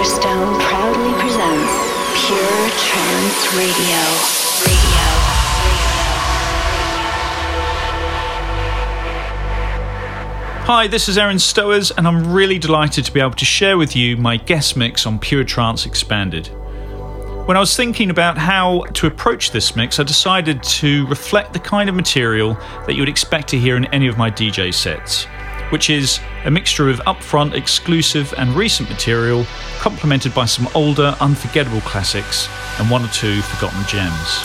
Solarstone proudly presents Pure Trance Radio. Radio. Hi, this is Aaron Stowers, and I'm really delighted to be able to share with you my guest mix on Pure Trance Expanded. When I was thinking about how to approach this mix, I decided to reflect the kind of material that you would expect to hear in any of my DJ sets, which is a mixture of upfront, exclusive, and recent material, complemented by some older, unforgettable classics and one or two forgotten gems.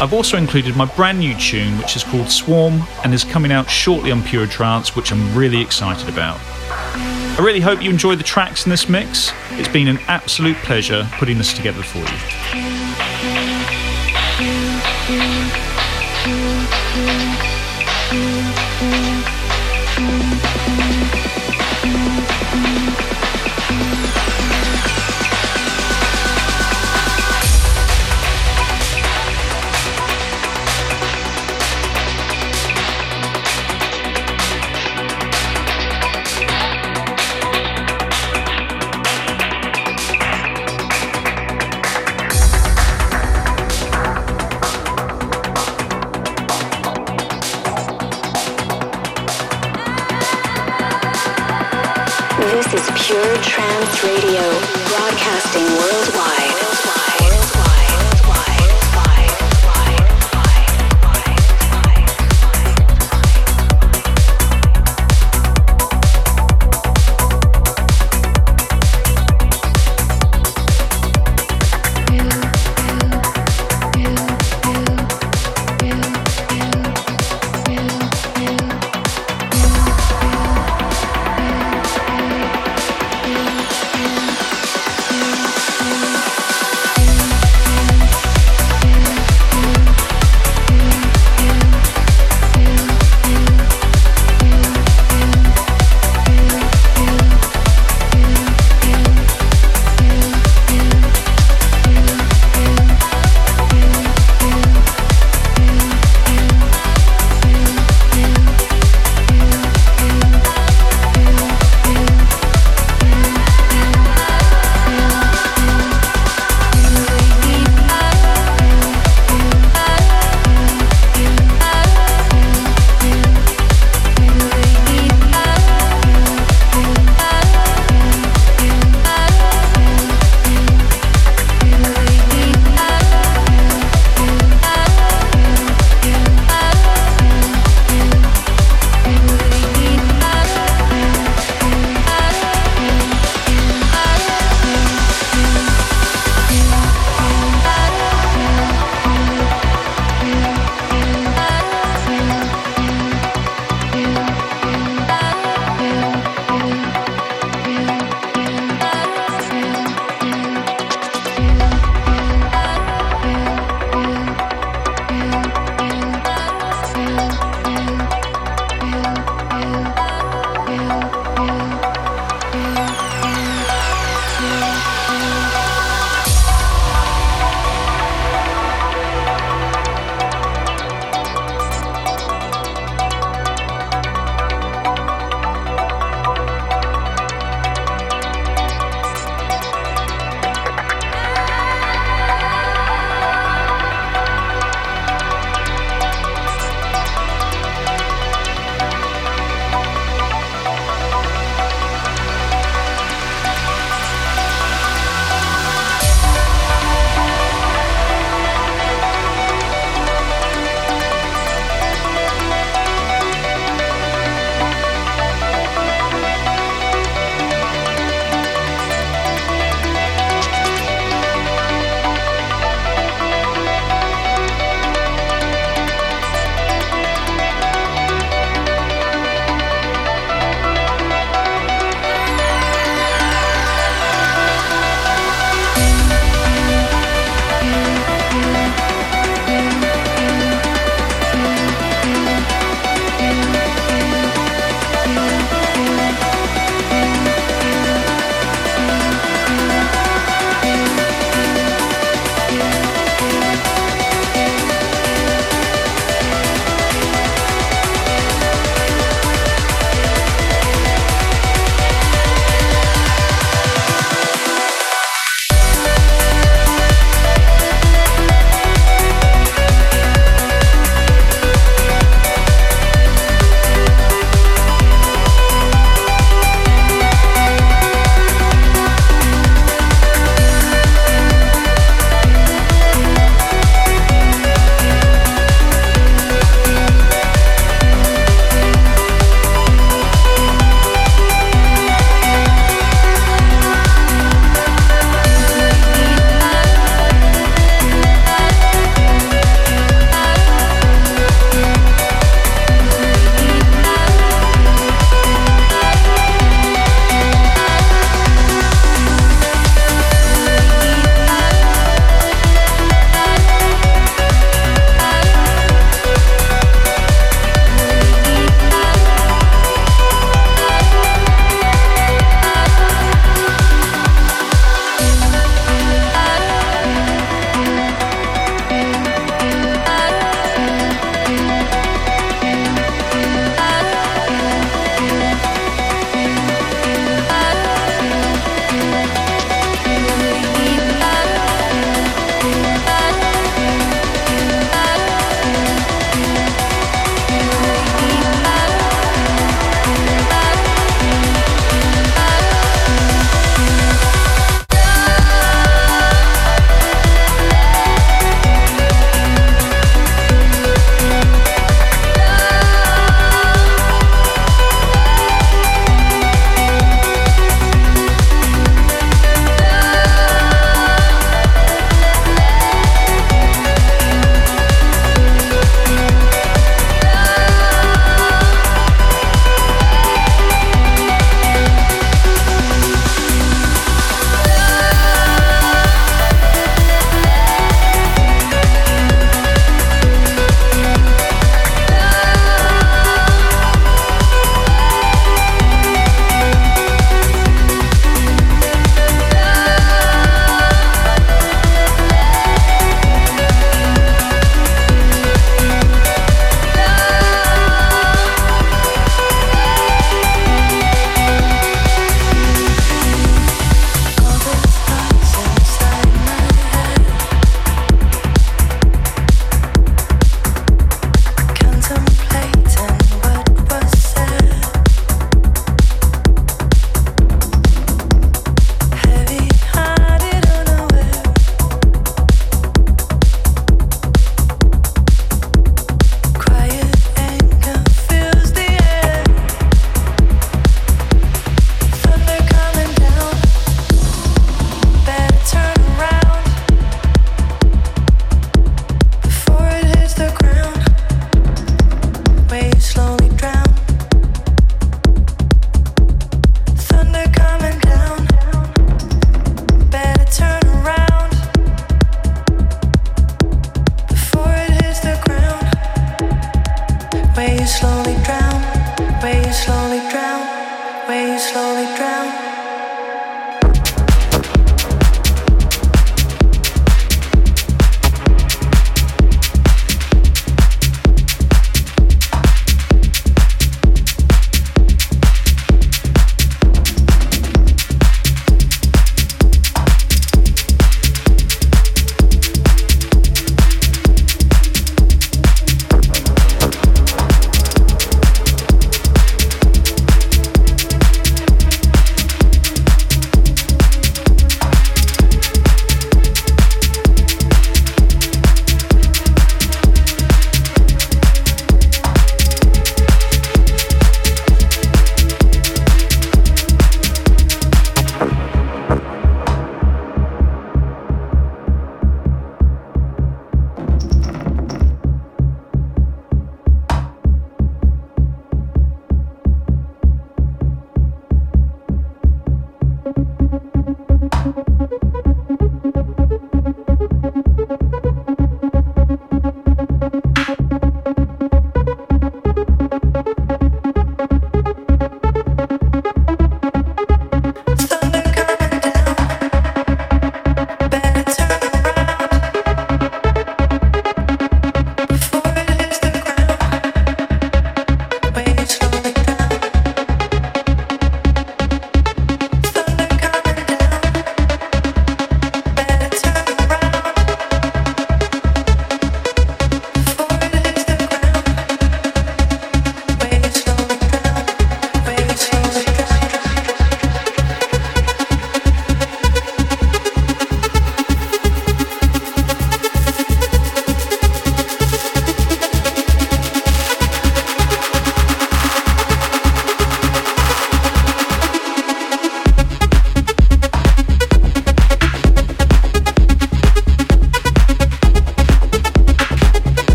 I've also included my brand new tune, which is called Swarm and is coming out shortly on Pure Trance, which I'm really excited about. I really hope you enjoy the tracks in this mix. It's been an absolute pleasure putting this together for you. Radio, broadcasting worldwide.